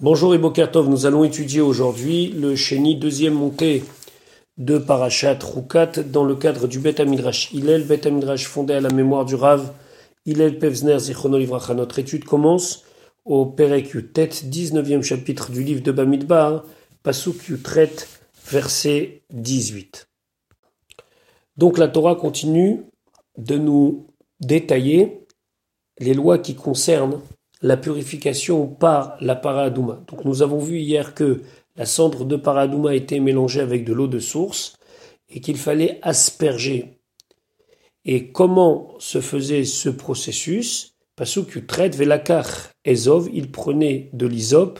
Bonjour et nous allons étudier aujourd'hui le Chéni, deuxième montée de Parashat Rukat dans le cadre du Bet Amidrash Hillel, Bet Amidrash fondé à la mémoire du Rav Hillel Pevzner Zichrono Livracha. Notre étude commence au Perek Yutet, 19e chapitre du livre de Bamidbar, Pasuk Yutret, verset 18. Donc la Torah continue de nous détailler les lois qui concernent la purification par la paradouma. Donc nous avons vu hier que la cendre de paradouma était mélangée avec de l'eau de source et qu'il fallait asperger. Et comment se faisait ce processus? Pasuk traite velakar ezov, il prenait de l'isop.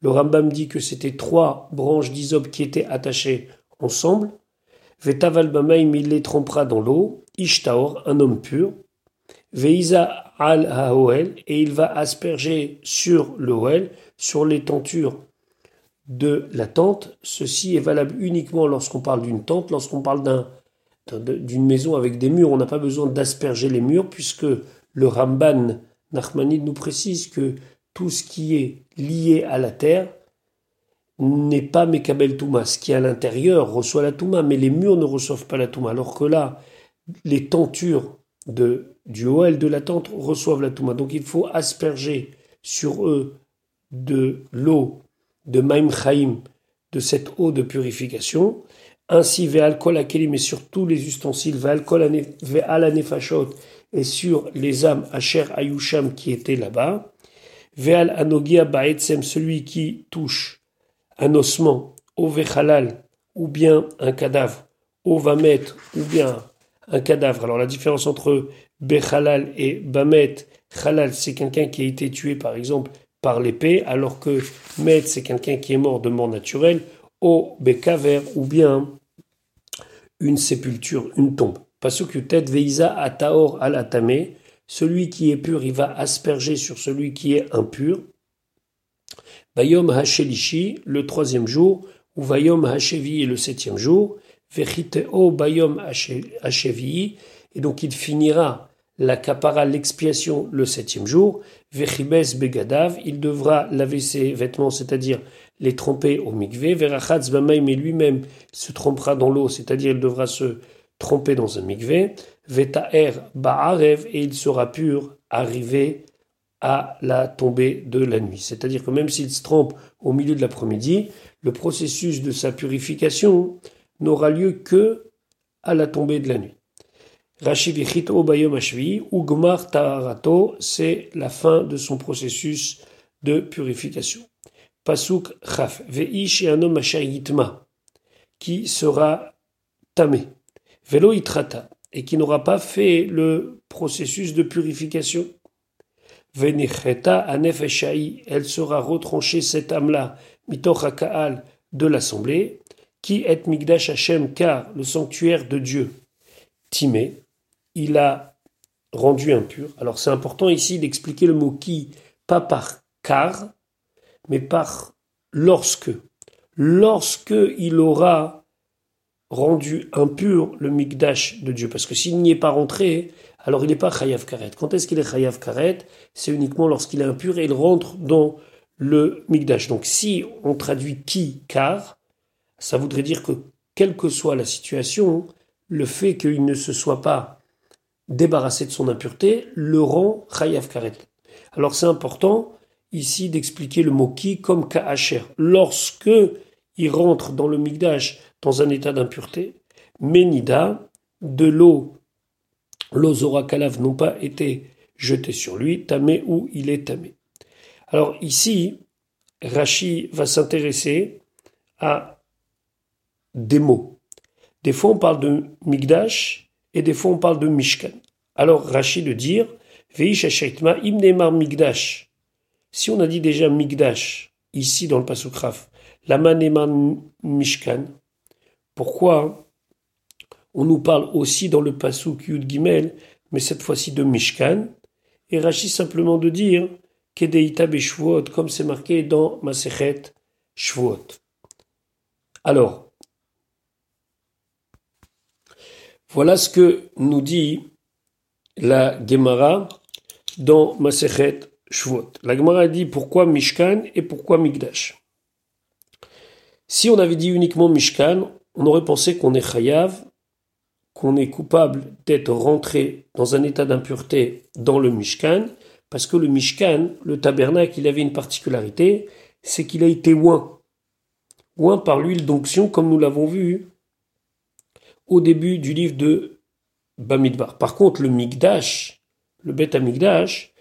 Le Rambam dit que c'était trois branches d'isop qui étaient attachées ensemble. Vetaval il les trempera dans l'eau. Ishtaor, un homme pur. Veiza al haoel et il va asperger sur le sur les tentures de la tente. Ceci est valable uniquement lorsqu'on parle d'une tente, lorsqu'on parle d'une maison avec des murs. On n'a pas besoin d'asperger les murs puisque le Ramban Nachmanide nous précise que tout ce qui est lié à la terre n'est pas Mekabel Touma. Ce qui est à l'intérieur reçoit la Touma, mais les murs ne reçoivent pas la Touma. Alors que là, les tentures de du Oel de la tente reçoivent la Touma. Donc il faut asperger sur eux de l'eau de Maim Chaim, de cette eau de purification. Ainsi, Ve'alkol Akelim et sur tous les ustensiles, Ve'al et sur les âmes Asher Ayusham qui étaient là-bas. Ve'al Anogia Ba'etzem, celui qui touche un ossement, au Ve'chalal, ou bien un cadavre, au Vamet, ou bien un cadavre. Alors la différence entre Bechalal et Bamet, Halal c'est quelqu'un qui a été tué par exemple par l'épée, alors que Met c'est quelqu'un qui est mort de mort naturelle, au Bekaver ou bien une sépulture, une tombe. Pasuk tête Veisa Ataor al Atame, celui qui est pur, il va asperger sur celui qui est impur. Bayom Hashelishi, le troisième jour, ou Vayom Hashevi, le septième jour. Vechiteo Bayom Hashevi, et donc il finira la capara, l'expiation, le septième jour. Vechibes begadav, il devra laver ses vêtements, c'est-à-dire les tromper au mikvé. Verachatz mais lui-même se trompera dans l'eau, c'est-à-dire il devra se tromper dans un mikvé. Vetaer ba'arev, et il sera pur, arrivé à la tombée de la nuit. C'est-à-dire que même s'il se trompe au milieu de l'après-midi, le processus de sa purification n'aura lieu que à la tombée de la nuit. Rashi Vichito Bayom Ashvi, Ugmar Taharato, c'est la fin de son processus de purification. Pasuk Chaf, Veish et un homme qui sera tamé. Velo Itrata, et qui n'aura pas fait le processus de purification. Venicheta Anef elle sera retranchée, cette âme-là, Mitoch de l'assemblée, qui est Migdash Hashem, car le sanctuaire de Dieu, Timé, il a rendu impur. Alors c'est important ici d'expliquer le mot qui, pas par car, mais par lorsque. Lorsque il aura rendu impur le mikdash de Dieu. Parce que s'il n'y est pas rentré, alors il n'est pas chayav karet. Quand est-ce qu'il est chayav karet? C'est uniquement lorsqu'il est impur et il rentre dans le mikdash. Donc si on traduit qui, car, ça voudrait dire que quelle que soit la situation, le fait qu'il ne se soit pas débarrassé de son impureté, le rend chayav karet. Alors c'est important ici d'expliquer le mot qui comme ka'acher. Lorsque il rentre dans le migdash dans un état d'impureté, Ménida, de l'eau, l'eau kalav n'ont pas été jetées sur lui, tamé ou il est tamé. Alors ici, Rashi va s'intéresser à des mots. Des fois on parle de migdash et des fois on parle de Mishkan. Alors Rachid de dire, Veish imnemar migdash. Si on a dit déjà migdash, ici dans le Pasukraf, lama nemar Mishkan, pourquoi on nous parle aussi dans le Pasuk Yud Gimel, mais cette fois-ci de Mishkan, et Rachid simplement de dire, Kedeita Beshvuot, comme c'est marqué dans Masechet Shvuot. Alors, Voilà ce que nous dit la Gemara dans Masechet Shvot. La Gemara dit pourquoi Mishkan et pourquoi Migdash. Si on avait dit uniquement Mishkan, on aurait pensé qu'on est chayav, qu'on est coupable d'être rentré dans un état d'impureté dans le Mishkan, parce que le Mishkan, le tabernacle, il avait une particularité, c'est qu'il a été oint. Oint par l'huile d'onction, comme nous l'avons vu au début du livre de Bamidbar. Par contre, le Migdash, le Bet Migdash,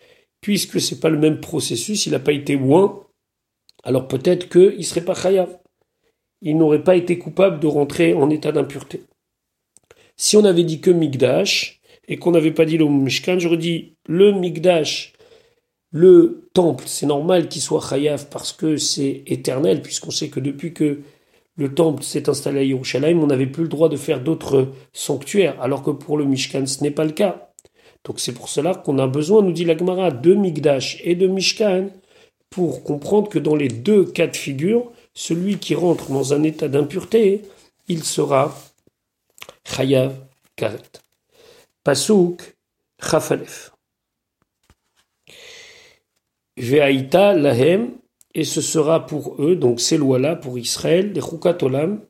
puisque c'est pas le même processus, il n'a pas été oint, alors peut-être qu'il ne serait pas chayav. Il n'aurait pas été coupable de rentrer en état d'impureté. Si on avait dit que Migdash, et qu'on n'avait pas dit le Mishkan, j'aurais dit le Migdash, le temple, c'est normal qu'il soit chayav parce que c'est éternel, puisqu'on sait que depuis que le temple s'est installé à Yerushalayim, on n'avait plus le droit de faire d'autres sanctuaires, alors que pour le Mishkan, ce n'est pas le cas. Donc c'est pour cela qu'on a besoin, nous dit la Gemara, de Migdash et de Mishkan, pour comprendre que dans les deux cas de figure, celui qui rentre dans un état d'impureté, il sera Chayav Karet. Pasuk Chafalef. Ve'aïta lahem, et ce sera pour eux, donc ces lois-là, pour Israël, des Chukatolam,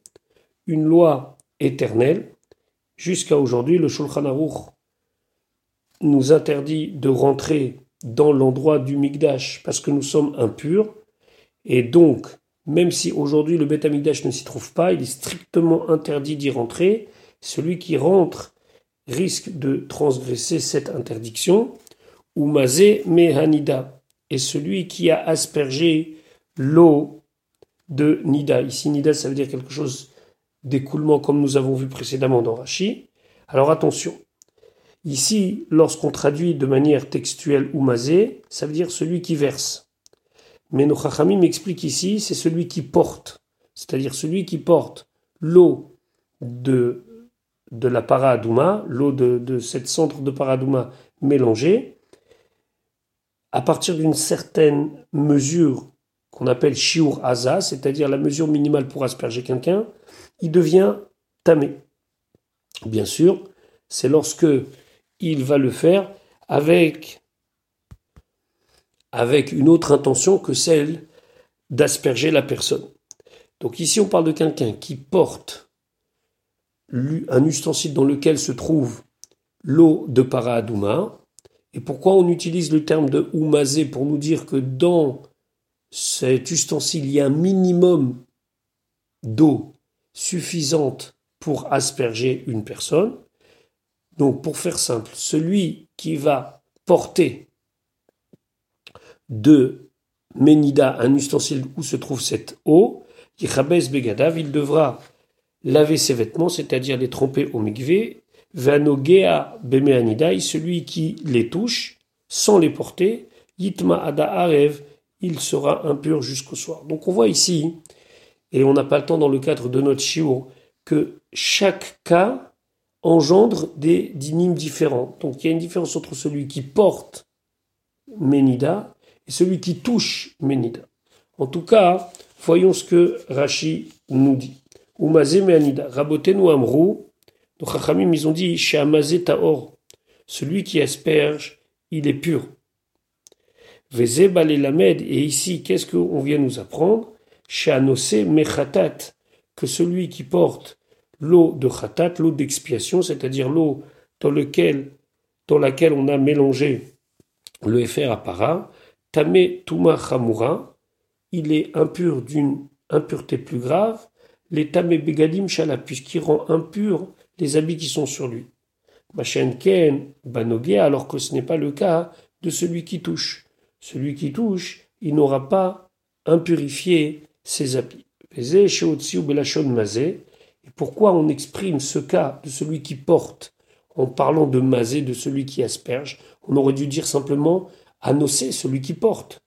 une loi éternelle. Jusqu'à aujourd'hui, le Shulchan Aruch nous interdit de rentrer dans l'endroit du Migdash parce que nous sommes impurs. Et donc, même si aujourd'hui le Beth Amikdash ne s'y trouve pas, il est strictement interdit d'y rentrer. Celui qui rentre risque de transgresser cette interdiction. Ou Mazé Mehanida. Et celui qui a aspergé l'eau de Nida. Ici, Nida, ça veut dire quelque chose d'écoulement comme nous avons vu précédemment dans Rashi. Alors attention. Ici, lorsqu'on traduit de manière textuelle ou mazé, ça veut dire celui qui verse. Mais nos Chachamim m'explique ici, c'est celui qui porte, c'est-à-dire celui qui porte l'eau de, de la paradouma, l'eau de, de cette centre de paradouma mélangée, à partir d'une certaine mesure qu'on appelle shiur aza, c'est-à-dire la mesure minimale pour asperger quelqu'un, il devient tamé. Bien sûr, c'est lorsque il va le faire avec avec une autre intention que celle d'asperger la personne. Donc ici on parle de quelqu'un qui porte un ustensile dans lequel se trouve l'eau de Paradouma. Et pourquoi on utilise le terme de oumazé pour nous dire que dans cet ustensile, il y a un minimum d'eau suffisante pour asperger une personne? Donc pour faire simple, celui qui va porter de Ménida, un ustensile où se trouve cette eau, Begadav, il devra laver ses vêtements, c'est-à-dire les tromper au mikvé, Vanogea Bemeanida, celui qui les touche sans les porter, Yitma Ada Arev, il sera impur jusqu'au soir. Donc on voit ici, et on n'a pas le temps dans le cadre de notre shiur, que chaque cas engendre des dynimes différents. Donc il y a une différence entre celui qui porte Ménida et celui qui touche Ménida. En tout cas, voyons ce que Rashi nous dit. Umazé nous amrou, chachamim, ils ont dit, celui qui asperge, il est pur. Vezé Lamed, et ici, qu'est-ce qu'on vient nous apprendre? Chez Anosé Mechatat, que celui qui porte l'eau de Khatat, l'eau d'expiation, c'est-à-dire l'eau dans, dans laquelle on a mélangé le FR à para, Tame Tuma Chamura, il est impur d'une impureté plus grave, les Tame Begadim Shala, puisqu'il rend impur les habits qui sont sur lui. Ken Banogé, alors que ce n'est pas le cas de celui qui touche. Celui qui touche, il n'aura pas impurifié ses habits. Et pourquoi on exprime ce cas de celui qui porte en parlant de mazé, de celui qui asperge? On aurait dû dire simplement Anosé, celui qui porte.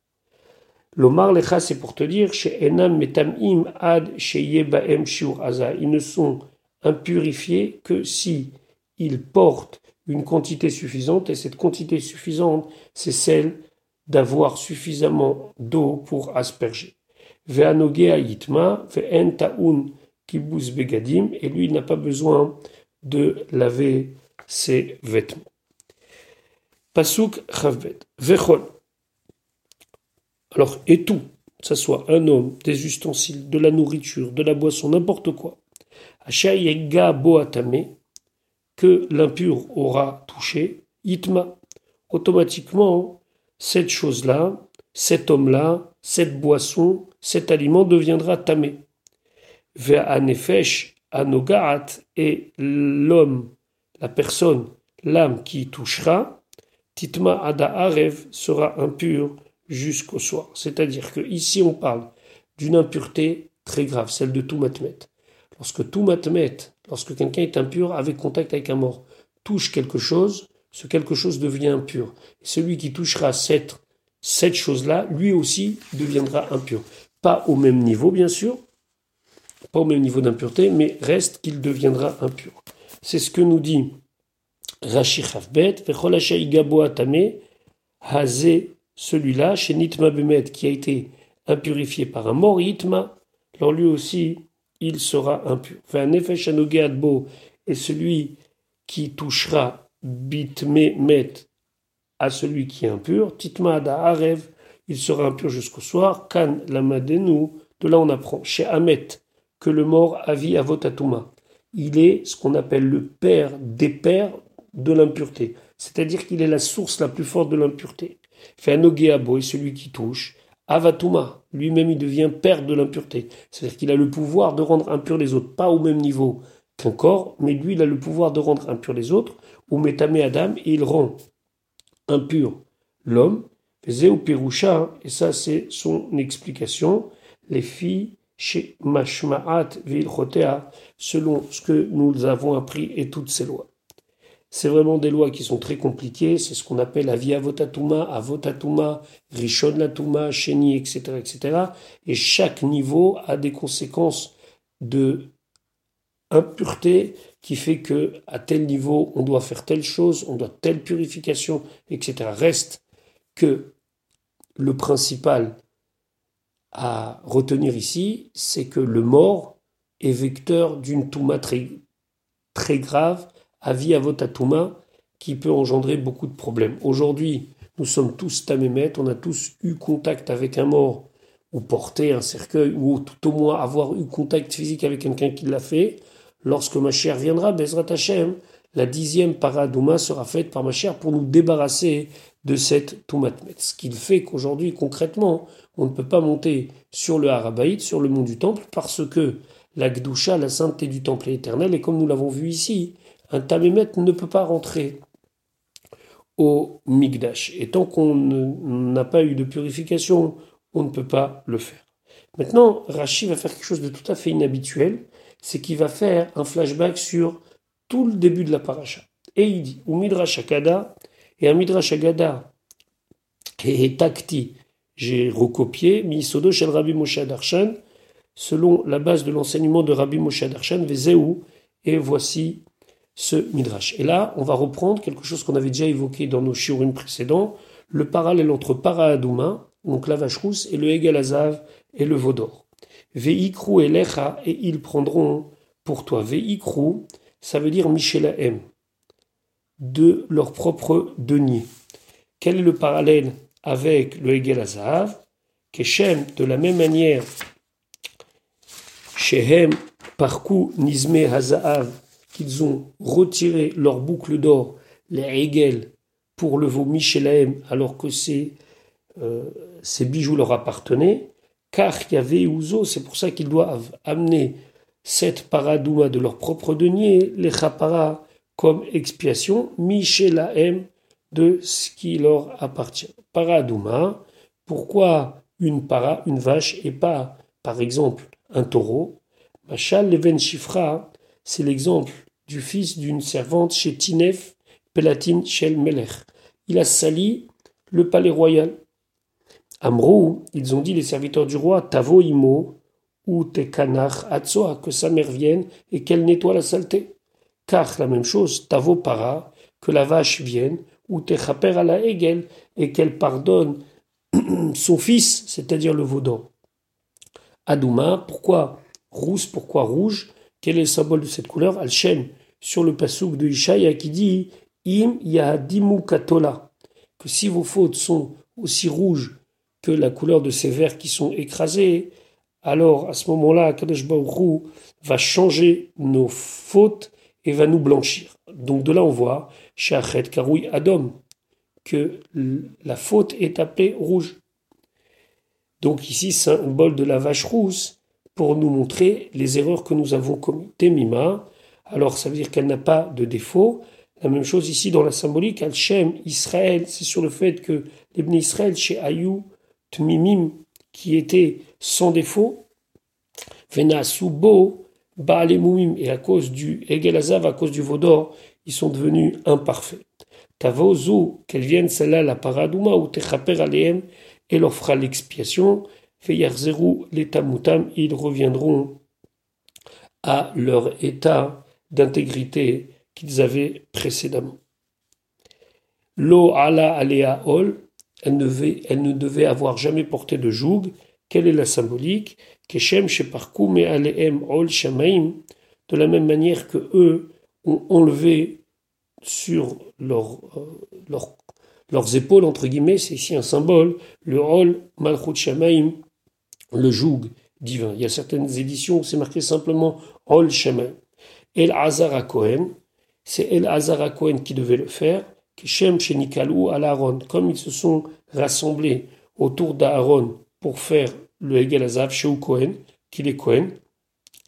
L'Omar Lecha, c'est pour te dire, chez Enam Metamim Ad. Ils ne sont impurifiés que si ils portent une quantité suffisante, et cette quantité suffisante, c'est celle d'avoir suffisamment d'eau pour asperger. Ve'anogea Yitma, ve'en ta'un kibus begadim, et lui, il n'a pas besoin de laver ses vêtements. Pasuk Chavbet. Vechol. Alors, et tout, que ce soit un homme, des ustensiles, de la nourriture, de la boisson, n'importe quoi, Que l'impur aura touché, itma, automatiquement, cette chose-là, cet homme-là, cette boisson, cet aliment deviendra tamé. Ve'anefesh anogaat, et l'homme, la personne, l'âme qui touchera, titma ada arev sera impur jusqu'au soir. C'est-à-dire que ici on parle d'une impureté très grave, celle de tout matmet. Lorsque tout matmet, lorsque quelqu'un est impur avec contact avec un mort, touche quelque chose, ce quelque chose devient impur. Et celui qui touchera cette, cette chose-là, lui aussi deviendra impur. Pas au même niveau, bien sûr, pas au même niveau d'impureté, mais reste qu'il deviendra impur. C'est ce que nous dit Rashi Chavbet, Hazé, celui-là, chez Nitma Bemet, qui a été impurifié par un mort, Itma, alors lui aussi, il sera impur. Nefesh Adbo, et celui qui touchera met à celui qui est impur, titmada arev, il sera impur jusqu'au soir, kan lamadenu, de là on apprend, chez Ahmet, que le mort a vie à votatuma. Il est ce qu'on appelle le père des pères de l'impureté. C'est-à-dire qu'il est la source la plus forte de l'impureté. Fait et celui qui touche, avatuma, lui-même il devient père de l'impureté. C'est-à-dire qu'il a le pouvoir de rendre impur les autres, pas au même niveau qu'un corps, mais lui il a le pouvoir de rendre impur les autres, ou metame Adam, il rend impur l'homme, Pirusha, et ça c'est son explication, les filles chez Mashma'at Vilchotea, selon ce que nous avons appris et toutes ces lois. C'est vraiment des lois qui sont très compliquées, c'est ce qu'on appelle Avia Votatuma, Avotatuma, Rishon Latuma, Sheni, etc., etc. Et chaque niveau a des conséquences de impureté qui fait que à tel niveau on doit faire telle chose, on doit telle purification, etc. Reste que le principal à retenir ici, c'est que le mort est vecteur d'une touma très, très grave, avis à votatuma, qui peut engendrer beaucoup de problèmes. Aujourd'hui, nous sommes tous tamémètes, on a tous eu contact avec un mort, ou porté un cercueil, ou tout au moins avoir eu contact physique avec quelqu'un qui l'a fait lorsque ma chère viendra, Bezrat Hashem, la dixième paradouma sera faite par ma chère pour nous débarrasser de cette Toumatmet. Ce qu'il fait qu'aujourd'hui, concrètement, on ne peut pas monter sur le Harabaït, sur le mont du Temple, parce que la Gdusha, la sainteté du Temple est éternelle, et comme nous l'avons vu ici, un Tamémet ne peut pas rentrer au Migdash. Et tant qu'on n'a pas eu de purification, on ne peut pas le faire. Maintenant, Rashi va faire quelque chose de tout à fait inhabituel c'est qu'il va faire un flashback sur tout le début de la paracha. Et il dit, ou Midrash et un Midrash Agada, et Takti, j'ai recopié, Misodo shel Rabbi Moshe Darshan, selon la base de l'enseignement de Rabbi Moshe Darshan, Vezeu, et voici ce Midrash. Et là, on va reprendre quelque chose qu'on avait déjà évoqué dans nos shiurim précédents, le parallèle entre Paradouma, donc la vache rousse, et le Egalazav et le Vaudor. Veikru elecha, et ils prendront pour toi. Veikru, ça veut dire M, de leur propre denier. Quel est le parallèle avec le Hegel Azahav Keshem, de la même manière, Shehem, parkou Nizme Hazahav, qu'ils ont retiré leur boucle d'or, les Hegel, pour le veau Michelaem, alors que ces, euh, ces bijoux leur appartenaient, car avait Ouzo, c'est pour ça qu'ils doivent amener cette paradouma de leur propre denier, les chapara, comme expiation, michelaem, de ce qui leur appartient. Paradouma, pourquoi une para, une vache, et pas, par exemple, un taureau? Machal Leven Shifra, c'est l'exemple du fils d'une servante chez Tinef, Pelatin Shel Melech. Il a sali le palais royal. Amrou, ils ont dit les serviteurs du roi, Tavo imo, ou tekanach atsoa, que sa mère vienne et qu'elle nettoie la saleté. Car la même chose, Tavo para, que la vache vienne, ou techaper à la hegel, et qu'elle pardonne son fils, c'est-à-dire le vaudan. Adouma, pourquoi rousse, pourquoi rouge? Quel est le symbole de cette couleur? Al-Shem, sur le pasouk de Ishaïa qui dit Im yahadimu katola, que si vos fautes sont aussi rouges que la couleur de ces verres qui sont écrasés, alors à ce moment-là, Kadesh va changer nos fautes et va nous blanchir. Donc de là on voit, Shachet Karoui Adom, que la faute est appelée rouge. Donc ici, symbole de la vache rousse pour nous montrer les erreurs que nous avons commises. Temima, alors ça veut dire qu'elle n'a pas de défaut. La même chose ici dans la symbolique, Al-Shem, Israël, c'est sur le fait que les Israël chez Ayou, Tmimim, qui était sans défaut, Vena Subo, et à cause du Egel à cause du Vaudor, ils sont devenus imparfaits. Tavozu, qu'elle vienne celle-là, la paradouma, ou Techaper Aleem, et leur fera l'expiation. Feyarzeru, les Tamutam, ils reviendront à leur état d'intégrité qu'ils avaient précédemment. Lo ala alea ol, elle ne, devait, elle ne devait avoir jamais porté de joug. Quelle est la symbolique? Keshem sheparkum et aleem ol shamaim, de la même manière que eux ont enlevé sur leur, euh, leurs épaules, entre guillemets, c'est ici un symbole, le ol malchut shamaim, le joug divin. Il y a certaines éditions où c'est marqué simplement ol shamaim. El Hazar Cohen, c'est El Hazar Cohen qui devait le faire, Keshem Shenikalou al Aaron, comme ils se sont rassemblés autour d'Aaron pour faire le Hegel Azav chez Cohen, qu'il est Cohen,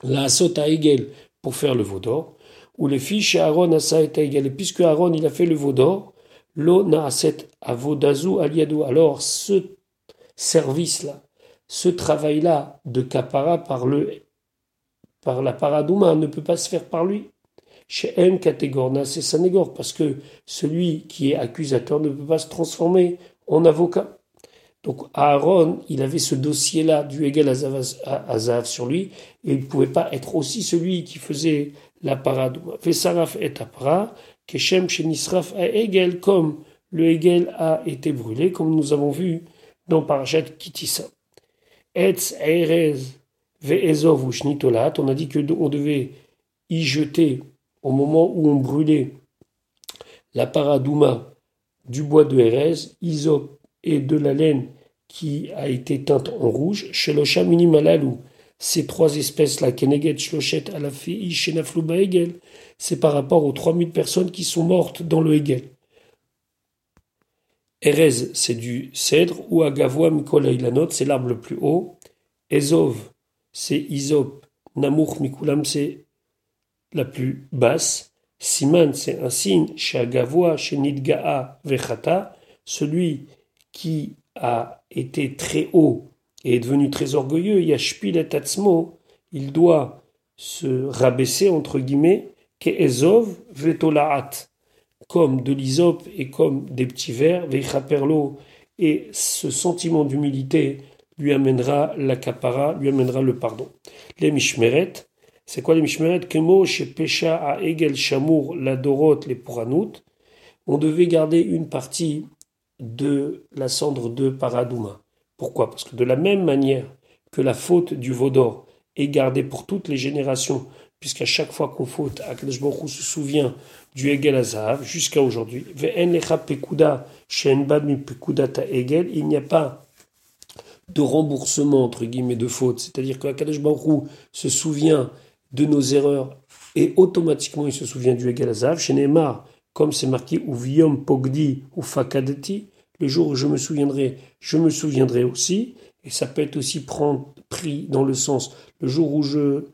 la Asot à Hegel pour faire le Vaudor, ou les filles chez Aaron Asa et Hegel. Et puisque Aaron il a fait le Vaudor, lo naaset avodazu aliado. Alors ce service-là, ce travail-là de kapara par le par la paradouma ne peut pas se faire par lui. Chez M, catégorna, c'est Sanégor, parce que celui qui est accusateur ne peut pas se transformer en avocat. Donc Aaron, il avait ce dossier-là du Hegel Azav sur lui, et il ne pouvait pas être aussi celui qui faisait la paradouma. Vesaraf et apara, Keshem Shenisraf a Hegel, comme le Hegel a été brûlé, comme nous avons vu dans Parashat Kitissa. On a dit qu'on devait y jeter au moment où on brûlait la paradouma du bois de Erez, isop et de la laine qui a été teinte en rouge, Shelosha minimalalou. Ces trois espèces-là, Keneget, Shloshet, Alafi, Shenafluba, Hegel, c'est par rapport aux 3000 personnes qui sont mortes dans le Hegel. Erez, c'est du cèdre, ou Agavoa, Mikola, Ilanot, c'est l'arbre le plus haut. Ezov, c'est Isop. Namour Mikulam, c'est la plus basse. Siman, c'est un signe. Chez Agavoa, chez Nidgaa Vechata, celui qui a été très haut et est devenu très orgueilleux, Yashpil et Tatsmo, il doit se rabaisser, entre guillemets, Ezov Vetolaat, comme de l'Isop et comme des petits vers, Vechaperlo, et ce sentiment d'humilité lui amènera la capara, lui amènera le pardon. Les mishmeret, c'est quoi les mishmeret? Kemo chez Pesha à Egel Shamour, la Doroth, les Pouranout. On devait garder une partie de la cendre de Paradouma. Pourquoi? Parce que de la même manière que la faute du Vaudor est gardée pour toutes les générations, puisqu'à chaque fois qu'on faute, Akadosh se souvient du Egel Azav jusqu'à aujourd'hui. il n'y a pas de remboursement, entre guillemets, de faute. C'est-à-dire que Akadosh Baruch se souvient de nos erreurs et automatiquement il se souvient du Egalazav. Chez Neymar, comme c'est marqué ou Viom Pogdi ou Fakadeti, le jour où je me souviendrai, je me souviendrai aussi. Et ça peut être aussi prendre, pris dans le sens, le jour où je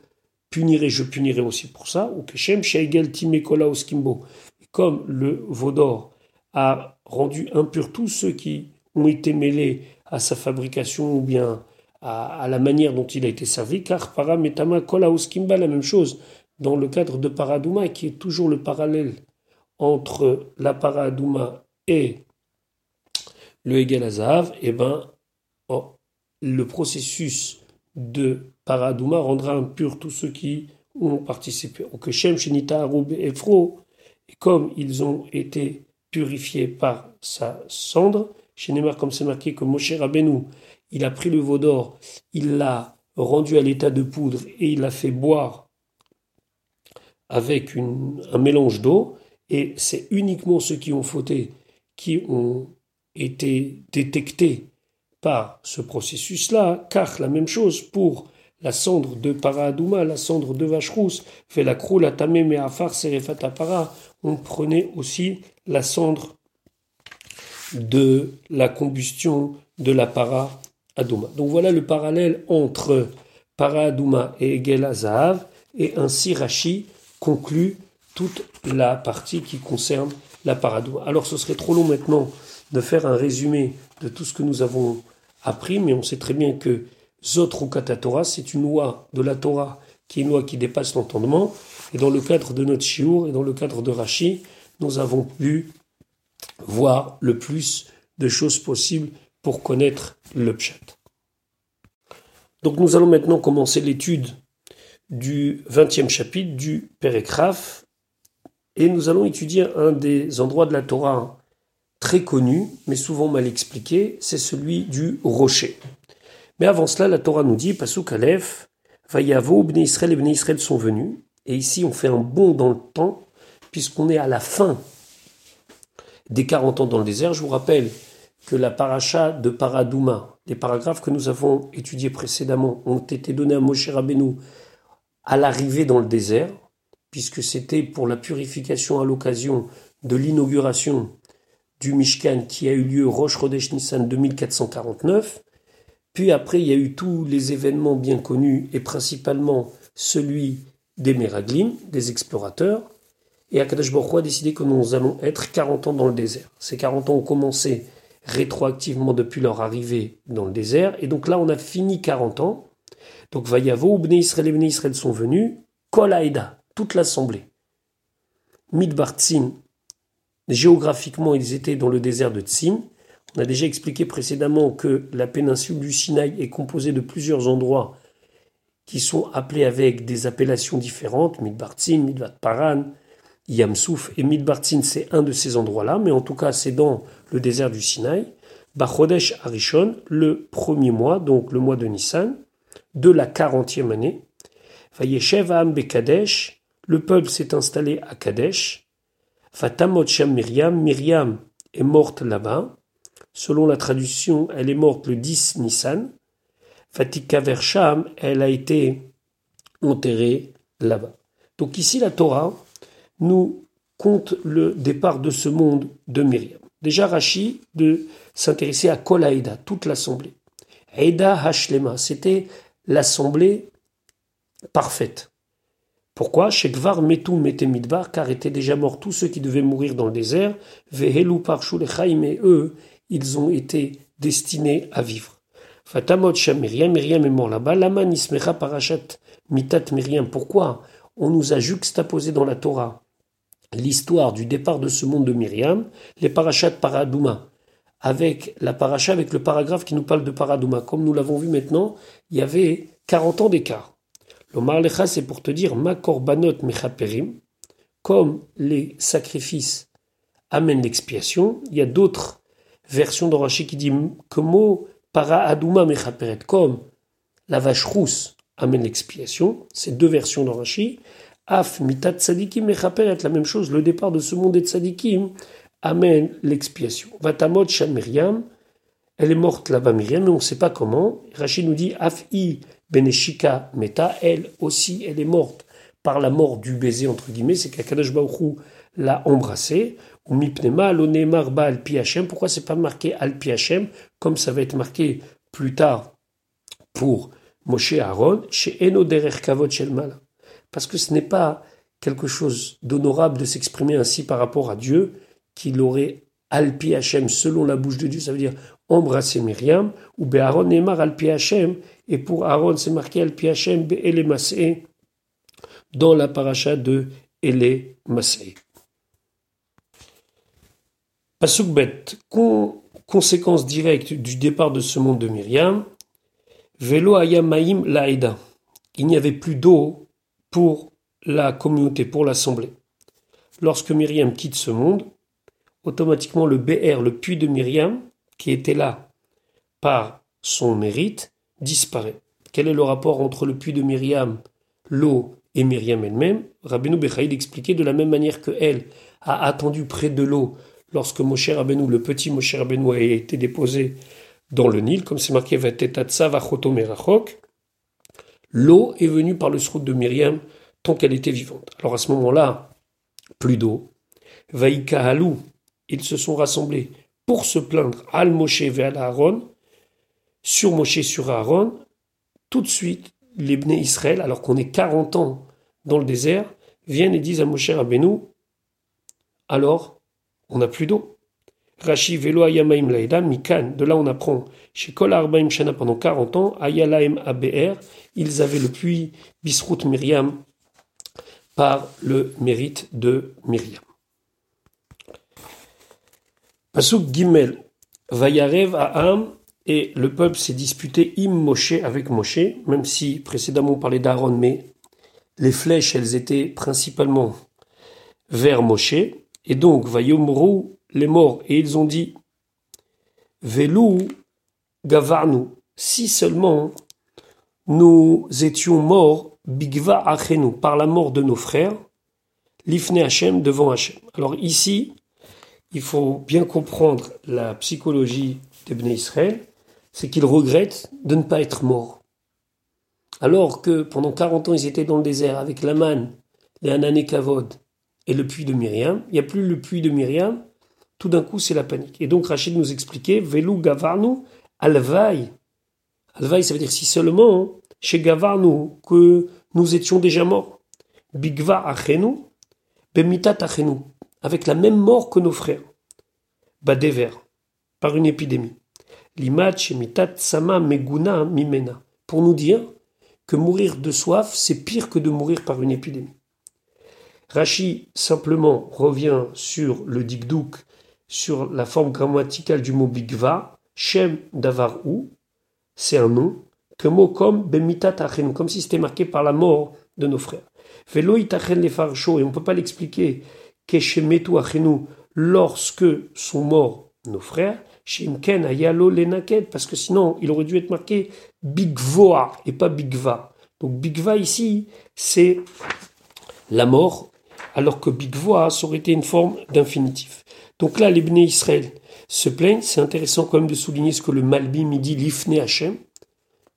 punirai, je punirai aussi pour ça. Ou Keshem Sheigel Timekola Oskimbo. Comme le Vaudor a rendu impur tous ceux qui ont été mêlés à sa fabrication ou bien à, la manière dont il a été servi, car parametama kolaus kimba, la même chose dans le cadre de paradouma, qui est toujours le parallèle entre la paradouma et le Hegel et eh ben, oh, le processus de paradouma rendra impur tous ceux qui ont participé. Au Keshem, Shenita, Arub et Fro, et comme ils ont été purifiés par sa cendre, chez Neymar, comme c'est marqué que Moshe Rabbeinu, il a pris le veau d'or, il l'a rendu à l'état de poudre et il l'a fait boire avec un mélange d'eau. Et c'est uniquement ceux qui ont fauté qui ont été détectés par ce processus-là, car la même chose pour la cendre de Paradouma, la cendre de vache rousse, fait la croule, mais afar, serefata para, on prenait aussi la cendre de la combustion de la para Adouma. Donc voilà le parallèle entre para Adouma et Egel Azahav, et ainsi Rashi conclut toute la partie qui concerne la paradouma. Alors ce serait trop long maintenant de faire un résumé de tout ce que nous avons appris, mais on sait très bien que Zot Torah, c'est une loi de la Torah qui est une loi qui dépasse l'entendement. Et dans le cadre de notre Shiur et dans le cadre de Rashi, nous avons pu voir le plus de choses possibles pour connaître le Pshat. Donc nous allons maintenant commencer l'étude du 20e chapitre du Pérégraphe et nous allons étudier un des endroits de la Torah très connu, mais souvent mal expliqué, c'est celui du rocher. Mais avant cela, la Torah nous dit, Pasuk Aleph, Vayavo, Bnei Israël et Bnei Israël sont venus. Et ici, on fait un bond dans le temps, puisqu'on est à la fin des 40 ans dans le désert. Je vous rappelle que la paracha de Paradouma, les paragraphes que nous avons étudiés précédemment, ont été donnés à Moshe Rabbeinu à l'arrivée dans le désert, puisque c'était pour la purification à l'occasion de l'inauguration du Mishkan qui a eu lieu Rosh Chodesh Nissan 2449. Puis après, il y a eu tous les événements bien connus et principalement celui des Meraglim, des explorateurs. Et Akadash Baruch a décidé que nous allons être 40 ans dans le désert. Ces 40 ans ont commencé rétroactivement depuis leur arrivée dans le désert. Et donc là, on a fini 40 ans. Donc Vayavo, Bnei Israël et Bnei Israël sont venus. Kol toute l'assemblée. Midbartzin, Géographiquement, ils étaient dans le désert de Tsim. On a déjà expliqué précédemment que la péninsule du Sinaï est composée de plusieurs endroits qui sont appelés avec des appellations différentes, Midbartzin, Midvat Paran, Yamsouf et Midbartzin, c'est un de ces endroits-là, mais en tout cas c'est dans le désert du Sinaï. Bachodesh Arishon, le premier mois, donc le mois de Nissan, de la quarantième année. Vayeshev Am Bekadesh, le peuple s'est installé à Kadesh. Fatamot Sham Myriam, Myriam est morte là-bas. Selon la traduction, elle est morte le 10 Nissan. Fatika Versham, elle a été enterrée là-bas. Donc ici, la Torah nous compte le départ de ce monde de Myriam. Déjà, Rashi de s'intéresser à Kol toute l'assemblée. Aïda Hashlema, c'était l'assemblée parfaite. Pourquoi Shekvar metu midbar, car étaient déjà morts tous ceux qui devaient mourir dans le désert. Vehelu parshu et eux, ils ont été destinés à vivre. Fatamot Sham Myriam, Myriam est mort là-bas. Lama nismecha parachat mitat Myriam. Pourquoi On nous a juxtaposé dans la Torah l'histoire du départ de ce monde de Myriam, les parachats paradouma, avec la paracha, avec le paragraphe qui nous parle de paradouma. Comme nous l'avons vu maintenant, il y avait 40 ans d'écart. L'Omar Lecha, c'est pour te dire Ma korbanot mechaperim, comme les sacrifices amènent l'expiation, il y a d'autres versions d'Orachi qui disent que mot para aduma mechaperet, comme la vache rousse amène l'expiation, c'est deux versions d'Orachi. Af mitat tzadikim mechaperet, la même chose, le départ de ce monde des tzadikim amène l'expiation. Vatamot shan Miriam, elle est morte là-bas Myriam, mais on ne sait pas comment. Rachid nous dit Af i Beneshika Meta, elle aussi, elle est morte par la mort du baiser, entre guillemets, c'est qu'Akadash Baruchou l'a embrassée. Ou Mipnema, l'onemar ba al Pourquoi c'est pas marqué al comme ça va être marqué plus tard pour Moshe Aaron, chez Eno Derer Kavod Shelmal Parce que ce n'est pas quelque chose d'honorable de s'exprimer ainsi par rapport à Dieu, qu'il aurait al selon la bouche de Dieu, ça veut dire embrasser Myriam, ou Aaron Neymar al et pour Aaron, c'est marqué Al Piachem Masé dans la paracha de Ele Masé. Pasukbet, conséquence directe du départ de ce monde de Myriam, Velo Ayamaim Laïda. Il n'y avait plus d'eau pour la communauté, pour l'assemblée. Lorsque Myriam quitte ce monde, automatiquement le BR, le puits de Myriam, qui était là par son mérite, disparaît. Quel est le rapport entre le puits de Myriam, l'eau et Myriam elle-même? Rabbeinu Bechaïd expliquait de la même manière que elle a attendu près de l'eau lorsque Moshe Rabbeinu, le petit Moshe Rabbeinu, a été déposé dans le Nil, comme c'est marqué Merachok, l'eau est venue par le srout de Myriam tant qu'elle était vivante. Alors à ce moment-là, plus d'eau. Vaïka Halou, ils se sont rassemblés pour se plaindre al Moshe al Aaron, sur Moshe sur Aaron, tout de suite, les Bnei Israël, alors qu'on est 40 ans dans le désert, viennent et disent à Moshe Rabbeinu, alors, on n'a plus d'eau. Rashi velo ayamaim laïdam mikan. De là, on apprend chez Kol Arbaim Shana pendant 40 ans, ayalaim ABR, ils avaient le puits Bisrout Myriam par le mérite de Myriam. Pasuk Gimel, Vayarev Aham, et le peuple s'est disputé im Moshe avec Moshe, même si précédemment on parlait d'Aaron, mais les flèches, elles étaient principalement vers Moshe, et donc Vayomru les morts, et ils ont dit Velu Gavarnu, si seulement nous étions morts, Bigva Achenu, par la mort de nos frères, Lifne Hachem devant Hachem. Alors ici, il faut bien comprendre la psychologie d'Ebné Israël, c'est qu'ils regrettent de ne pas être morts. Alors que pendant 40 ans ils étaient dans le désert avec Laman, les Anané Kavod et le puits de Myriam, il n'y a plus le puits de Myriam, tout d'un coup c'est la panique. Et donc Rachid nous expliquait, Velu Gavarnu, Alvaï. Alvaï, ça veut dire si seulement chez Gavarnu que nous étions déjà morts. Bigva Achenu, Bemitat Achenu, avec la même mort que nos frères. Badever, par une épidémie. Meguna Mimena, pour nous dire que mourir de soif, c'est pire que de mourir par une épidémie. Rachi simplement revient sur le dikdouk, sur la forme grammaticale du mot bigva, Shem davar c'est un nom, que mot comme bemitat comme si c'était marqué par la mort de nos frères. Velo itachen les et on ne peut pas l'expliquer, keshemetu achenu, lorsque sont morts nos frères, shimken ayalo lenaket, parce que sinon il aurait dû être marqué bigvoa et pas bigva. Donc bigva ici, c'est la mort, alors que bigvoa, ça aurait été une forme d'infinitif. Donc là, les Bnei Israël se plaignent. C'est intéressant quand même de souligner ce que le Malbim dit l'Ifne Hachem,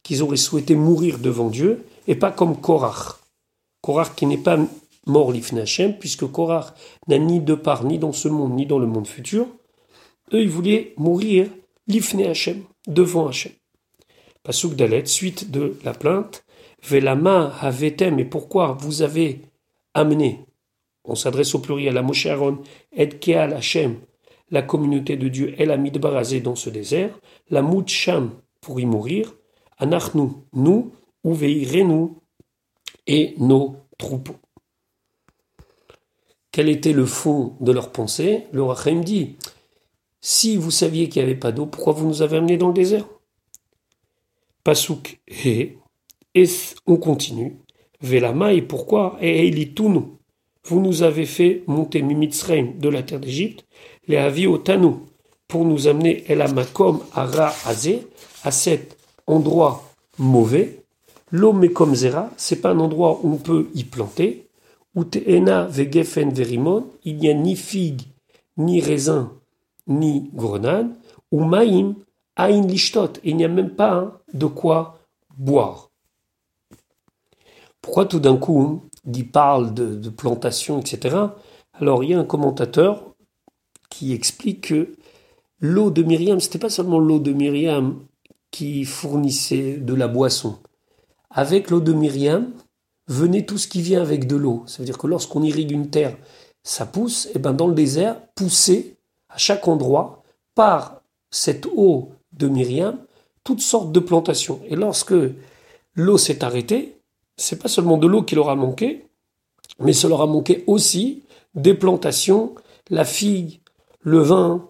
qu'ils auraient souhaité mourir devant Dieu, et pas comme Korach. Korach qui n'est pas mort l'Ifne Hachem, puisque Korach n'a ni de part ni dans ce monde, ni dans le monde futur. Eux, ils voulaient mourir l'Ifne Hachem, devant Hachem. Pasuk Dalet, suite de la plainte. Velama havetem, et pourquoi vous avez amené, on s'adresse au pluriel à Moshe Aaron, et Keal Hachem, la communauté de Dieu El Amidbarazé dans ce désert, la Sham pour y mourir, Anachnu, nous, Uveirenu, et nos troupeaux. Quel était le fond de leur pensée? Le Rachem dit Si vous saviez qu'il n'y avait pas d'eau, pourquoi vous nous avez amenés dans le désert? Pasuk He, et on continue. Velama, et pourquoi? Et Elitunu, vous nous avez fait monter Mimitzreim de la terre d'Égypte, les avis au pour nous amener El Amakom Ara Azé, à cet endroit mauvais. L'homme comme Zera, c'est pas un endroit où on peut y planter. Vegefen Verimon, il n'y a ni figue, ni raisin, ni grenade. Ou Maïm, Ain Lishtot, il n'y a même pas de quoi boire. Pourquoi tout d'un coup il parle de, de plantation, etc. Alors il y a un commentateur qui explique que l'eau de Myriam, c'était pas seulement l'eau de Myriam qui fournissait de la boisson. Avec l'eau de Myriam venait tout ce qui vient avec de l'eau. Ça veut dire que lorsqu'on irrigue une terre, ça pousse. Et ben dans le désert, pousser chaque endroit par cette eau de Myriam toutes sortes de plantations. Et lorsque l'eau s'est arrêtée, c'est pas seulement de l'eau qui leur a manqué, mais ça leur a manqué aussi des plantations, la figue, le vin,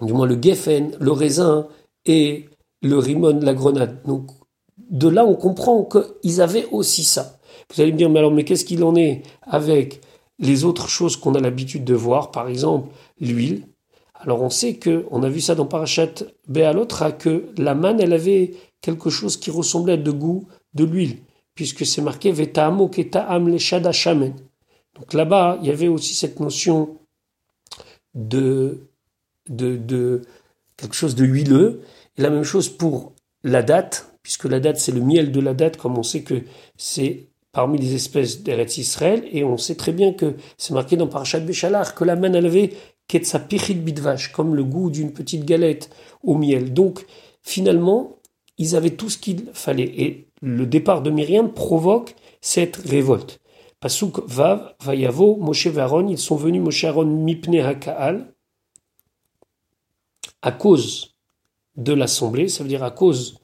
du moins le geffen, le raisin et le rimon, la grenade. Donc de là, on comprend qu'ils avaient aussi ça. Vous allez me dire, mais alors, mais qu'est-ce qu'il en est avec les autres choses qu'on a l'habitude de voir, par exemple l'huile Alors on sait que, on a vu ça dans Parachat Béalotra, que la manne, elle avait quelque chose qui ressemblait de goût de l'huile puisque c'est marqué Vetamo Keta'am. Donc là-bas, il y avait aussi cette notion de, de, quelque chose de huileux. Et la même chose pour la date, puisque la date c'est le miel de la date, comme on sait que c'est parmi les espèces d'Eretz Israël, et on sait très bien que c'est marqué dans Parashat Béchalar que la manne elle avait ketsapichit bidvash, comme le goût d'une petite galette au miel. Donc finalement, ils avaient tout ce qu'il fallait. Et le départ de Myriam provoque cette révolte. Pasuk Vav, Vayavo, Moshe Varon, ils sont venus Moshe Aaron Mipne Hakaal, à cause de l'assemblée, ça veut dire à cause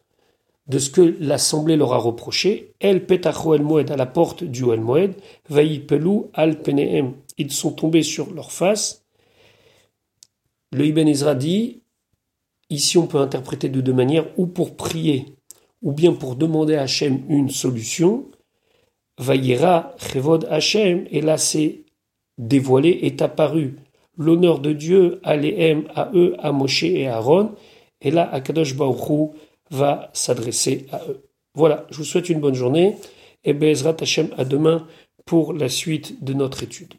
de ce que l'assemblée leur a reproché, El Petacho El Moed à la porte du El Moed, Pelou Al Penehem, ils sont tombés sur leur face. Le Ibn Ezra dit, ici on peut interpréter de deux manières, ou pour prier, ou bien pour demander à Hachem une solution, Vaïra Chevod Hachem, et là c'est dévoilé, est apparu l'honneur de Dieu à l'Ehem, à eux, à Moshe et à Aaron, et là Akadosh Baruch va s'adresser à eux. Voilà, je vous souhaite une bonne journée, et Bezrat Hachem à demain pour la suite de notre étude.